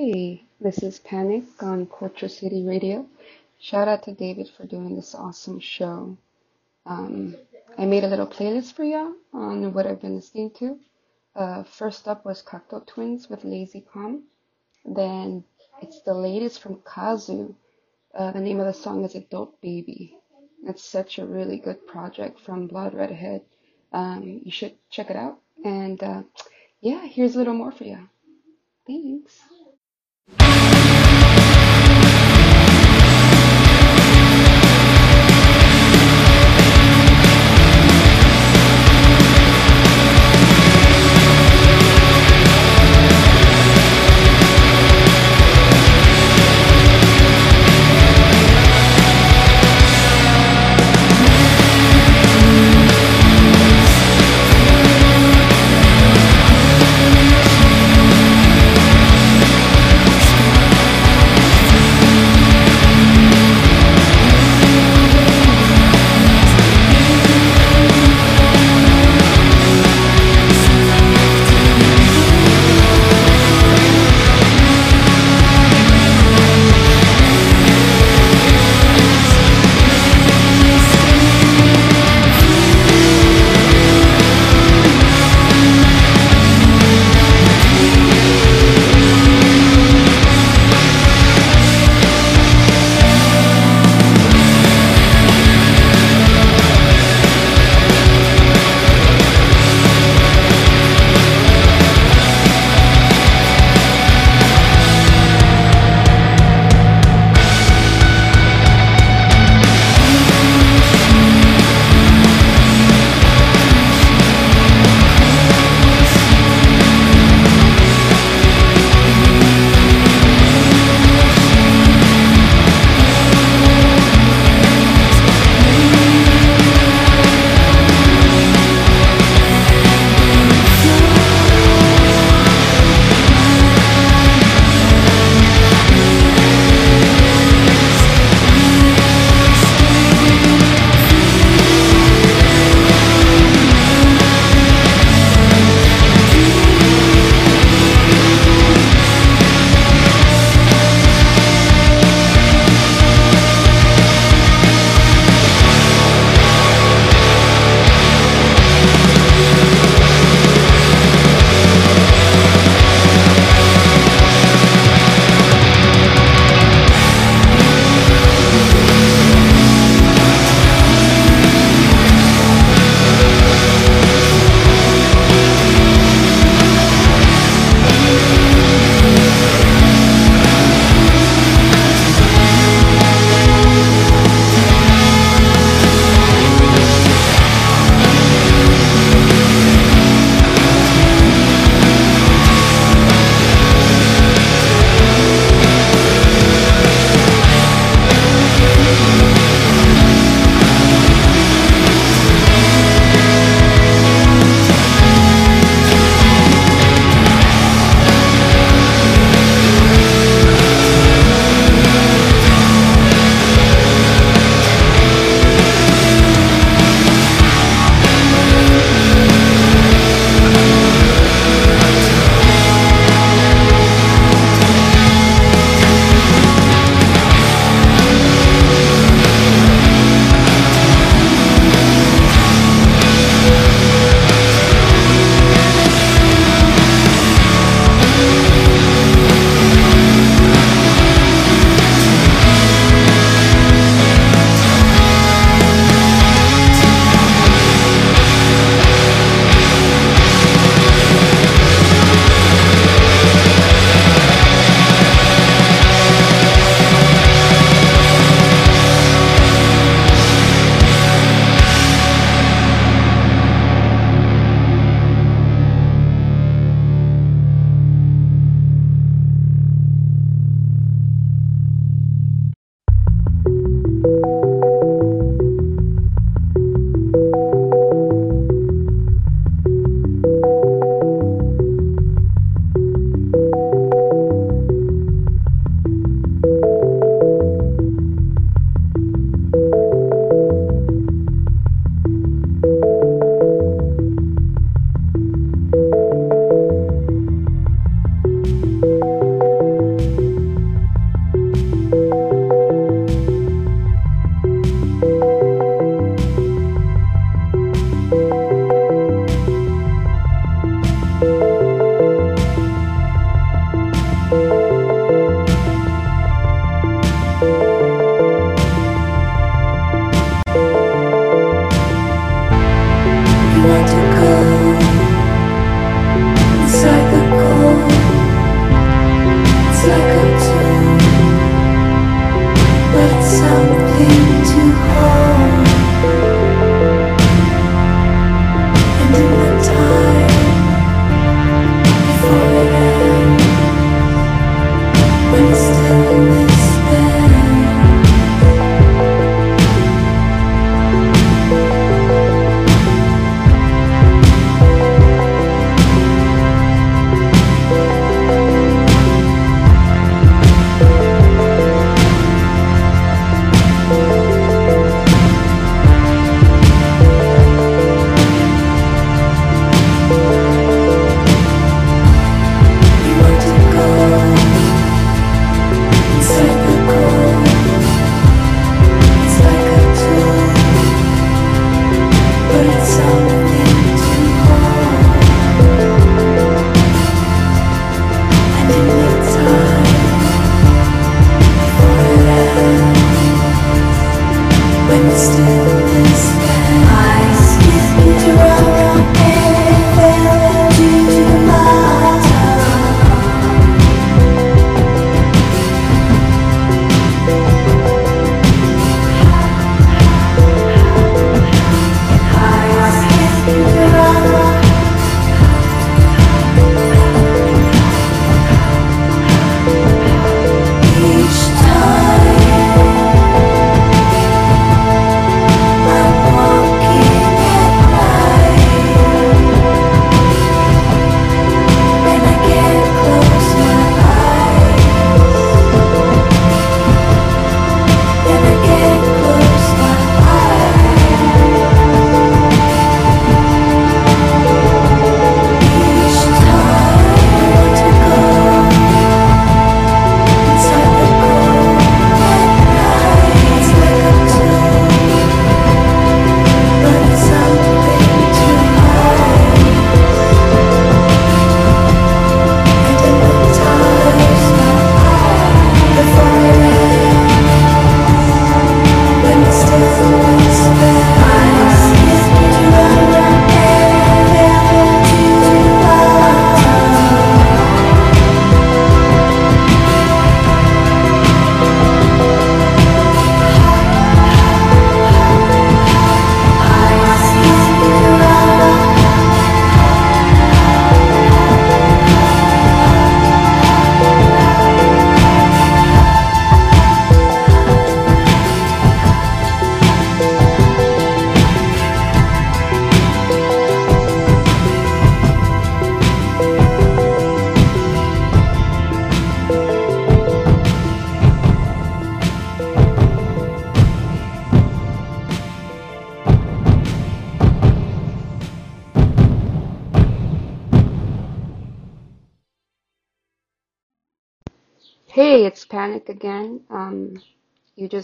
Hey, this is Panic on Culture City Radio. Shout out to David for doing this awesome show. Um, I made a little playlist for y'all on what I've been listening to. Uh, first up was Cocteau Twins with Lazy Calm. Then it's the latest from Kazu. Uh, the name of the song is Adult Baby. It's such a really good project from Blonde Redhead. Um, you should check it out. And uh, yeah, here's a little more for you. Thanks.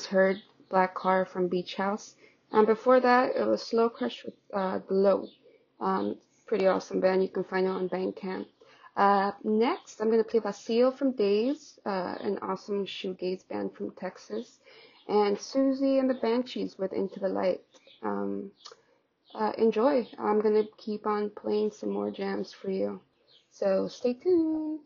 Just heard Black Car from Beach House. And before that, it was Slow Crush with uh, Glow. Um, pretty awesome band. You can find it on Bandcamp. Uh, next, I'm going to play Vacío from Days, uh, an awesome shoegaze band from Texas. And Siouxsie and the Banshees with Into the Light. Um, uh, enjoy. I'm going to keep on playing some more jams for you. So stay tuned.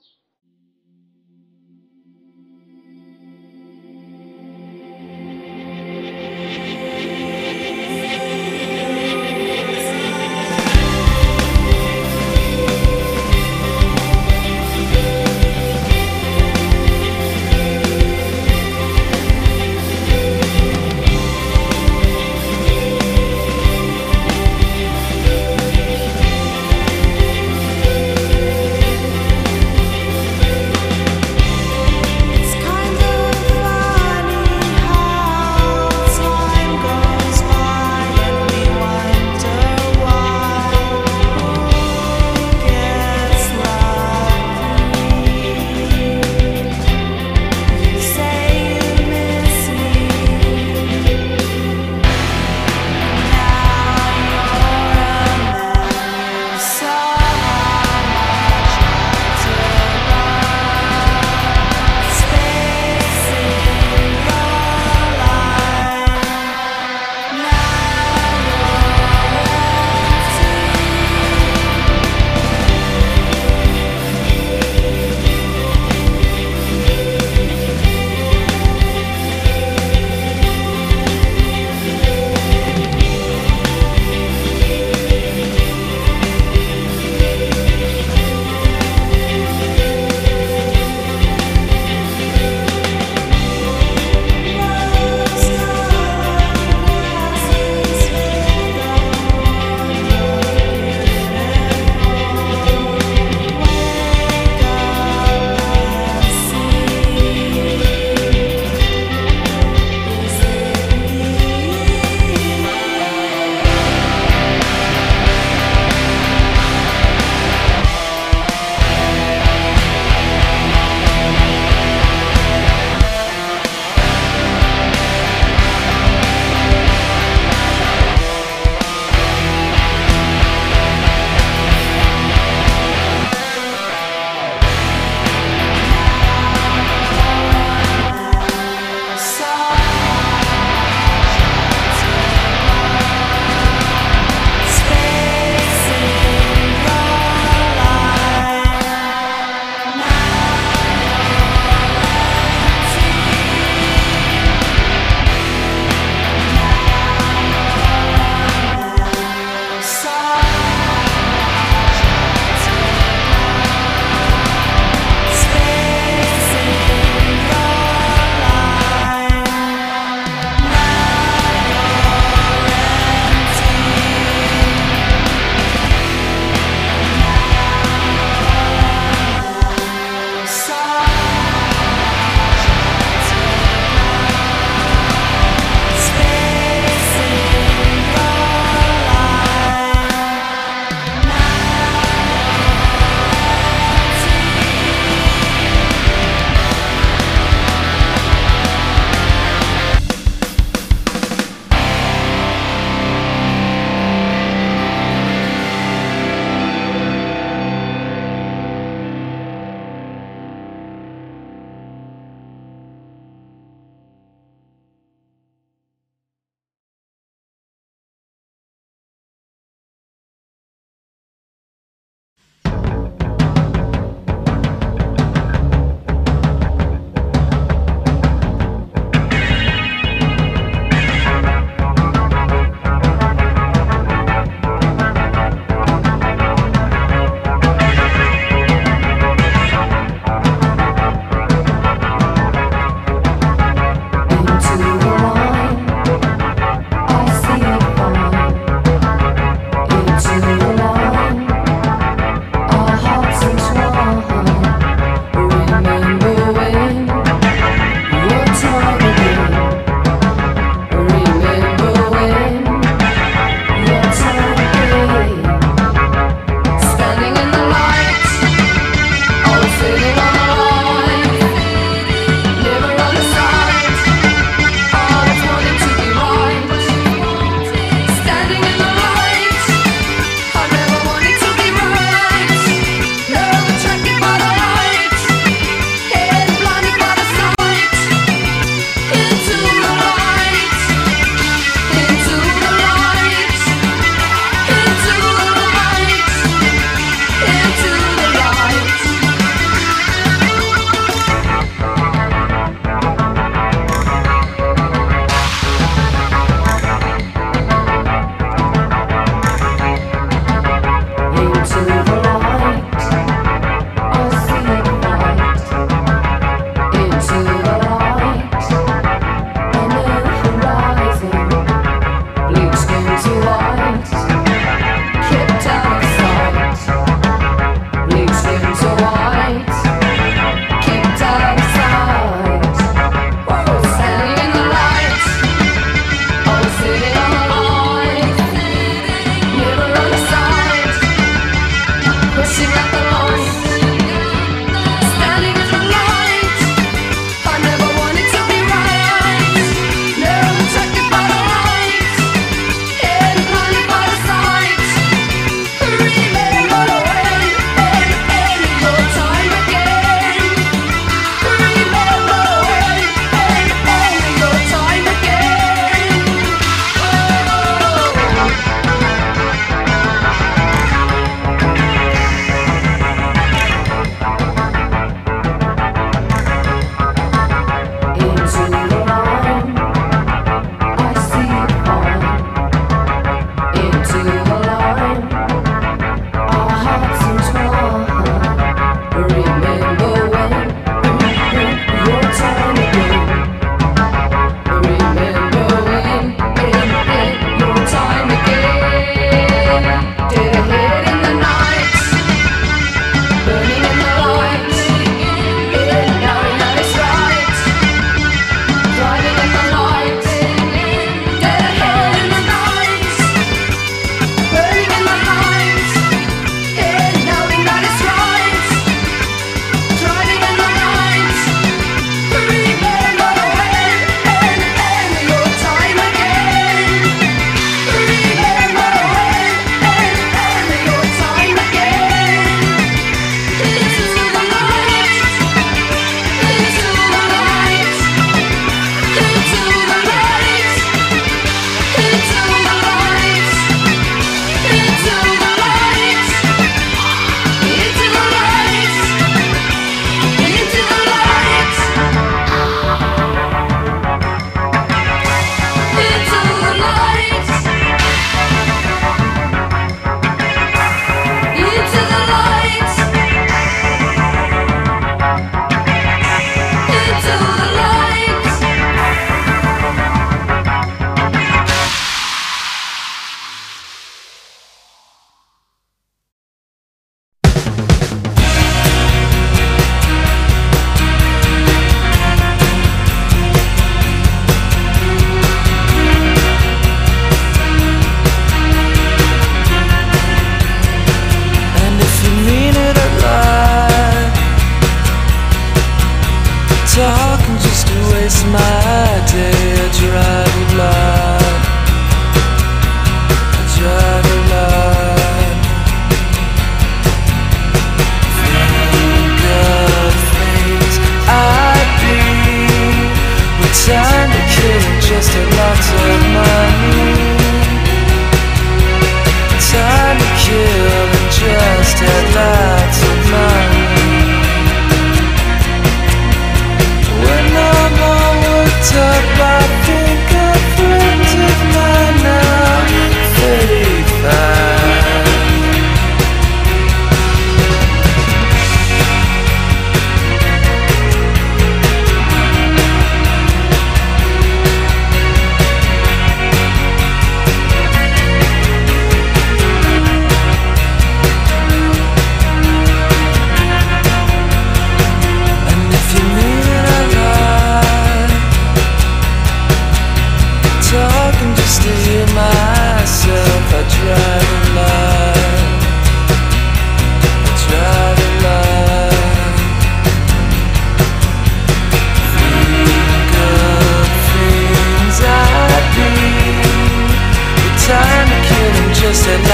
said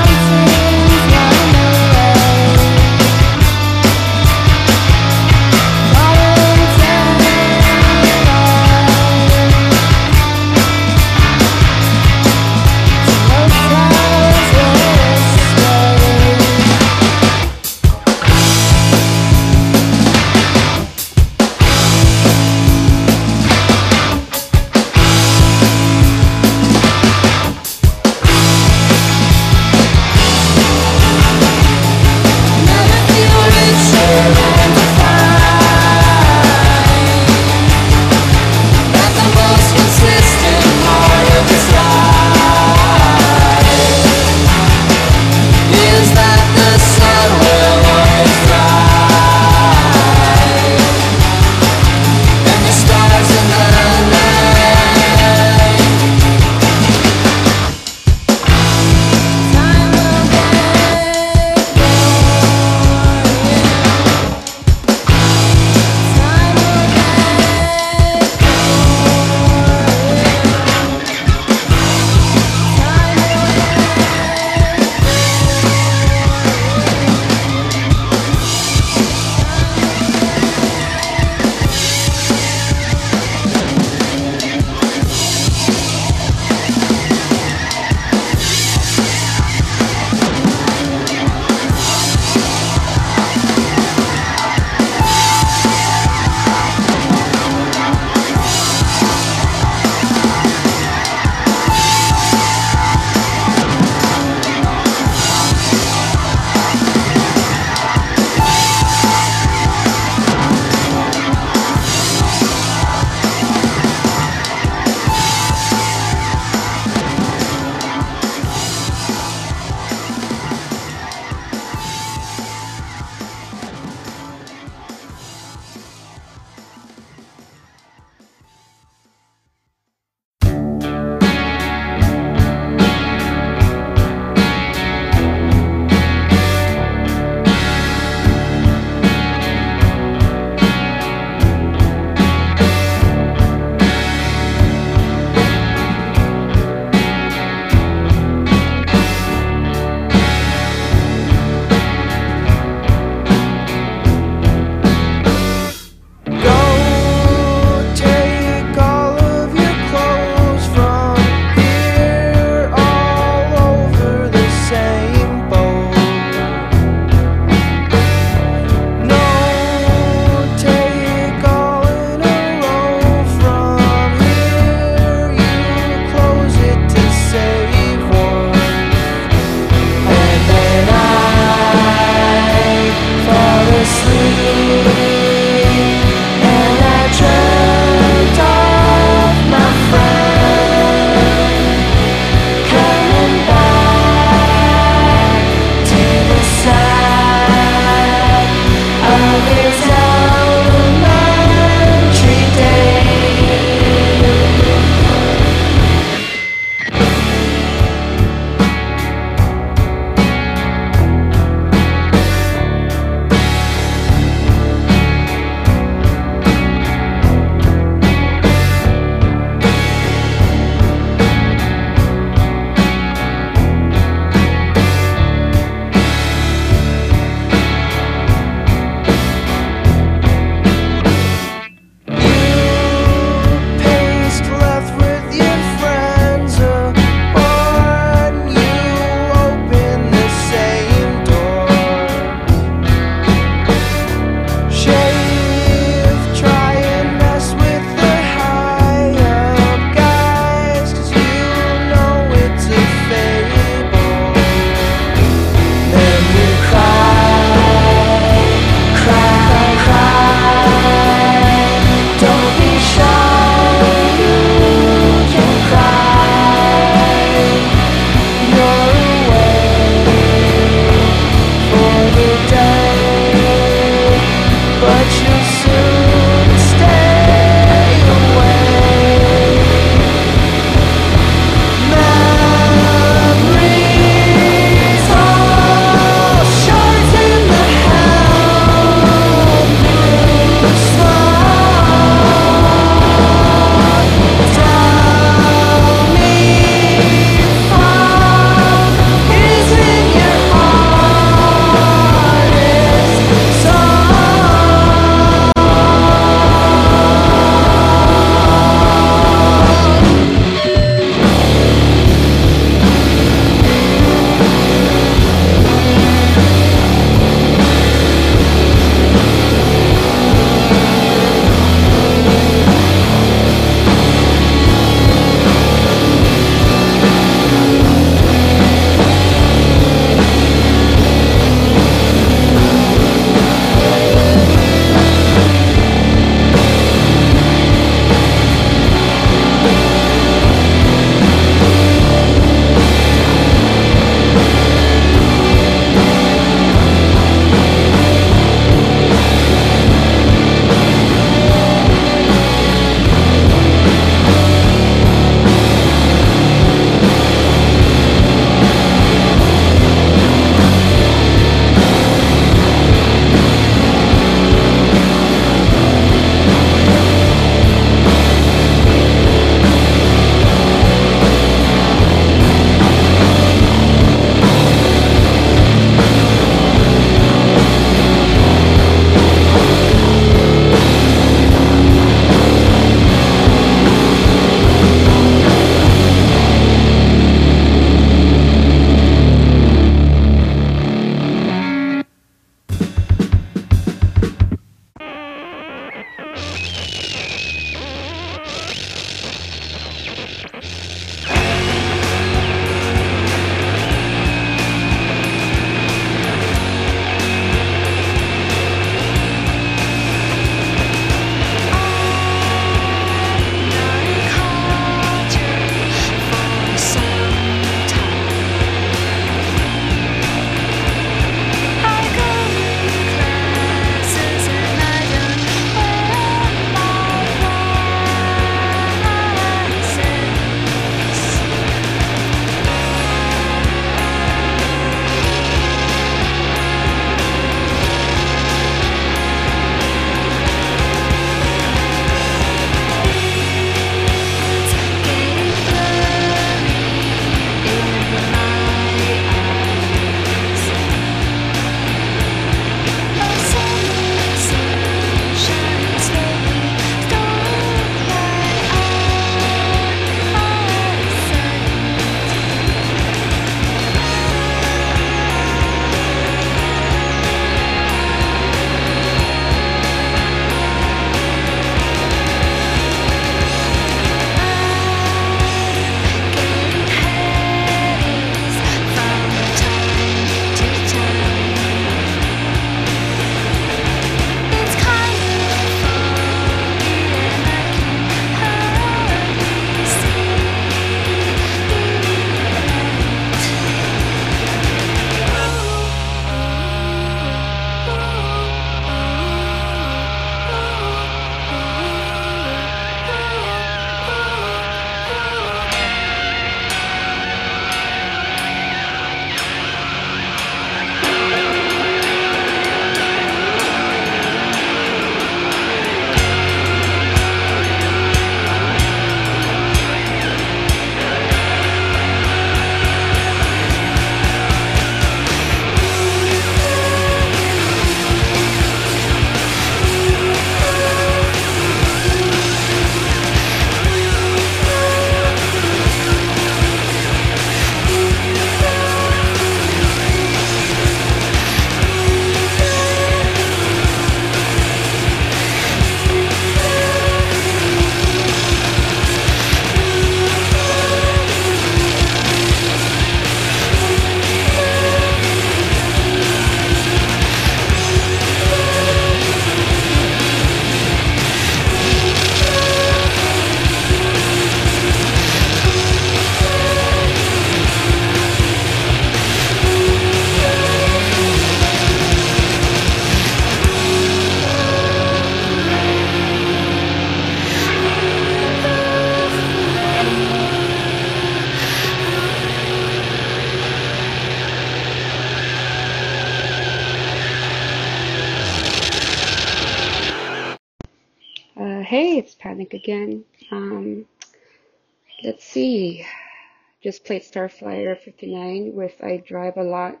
Starflyer 59 with I Drive a Lot.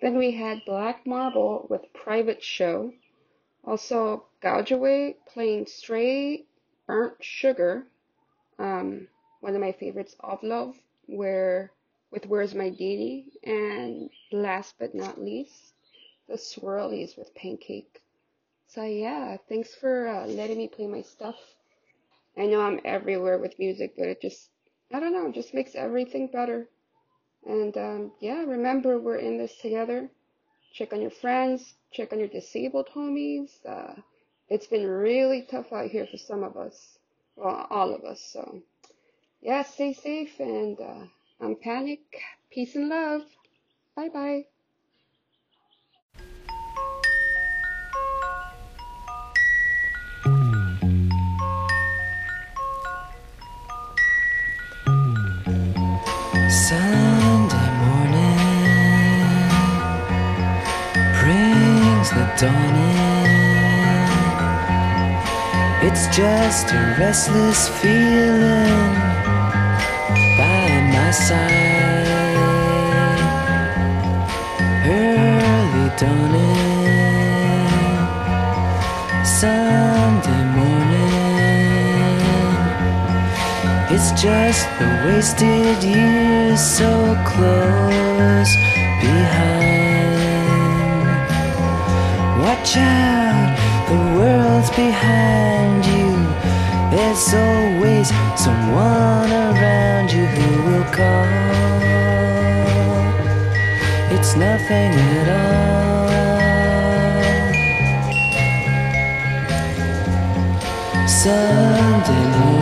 Then we had Black Marble with Private Show. Also, Gouge Away playing Stray Burnt Sugar. Um, one of my favorites of Love, where with Where's My Dini. And last but not least, the Swirlies with Pancake. So yeah, thanks for uh, letting me play my stuff. I know I'm everywhere with music, but it just, I don't know, just makes everything better. And um, yeah, remember we're in this together. Check on your friends, check on your disabled homies. Uh, it's been really tough out here for some of us, well, all of us. So yeah, stay safe and uh, I'm Panic. Peace and love. Bye bye. Dawn in. It's just a restless feeling by my side. Early dawning, Sunday morning. It's just the wasted years so close behind. Out, the world's behind you. There's always someone around you who will call. It's nothing at all. Sunday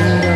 want to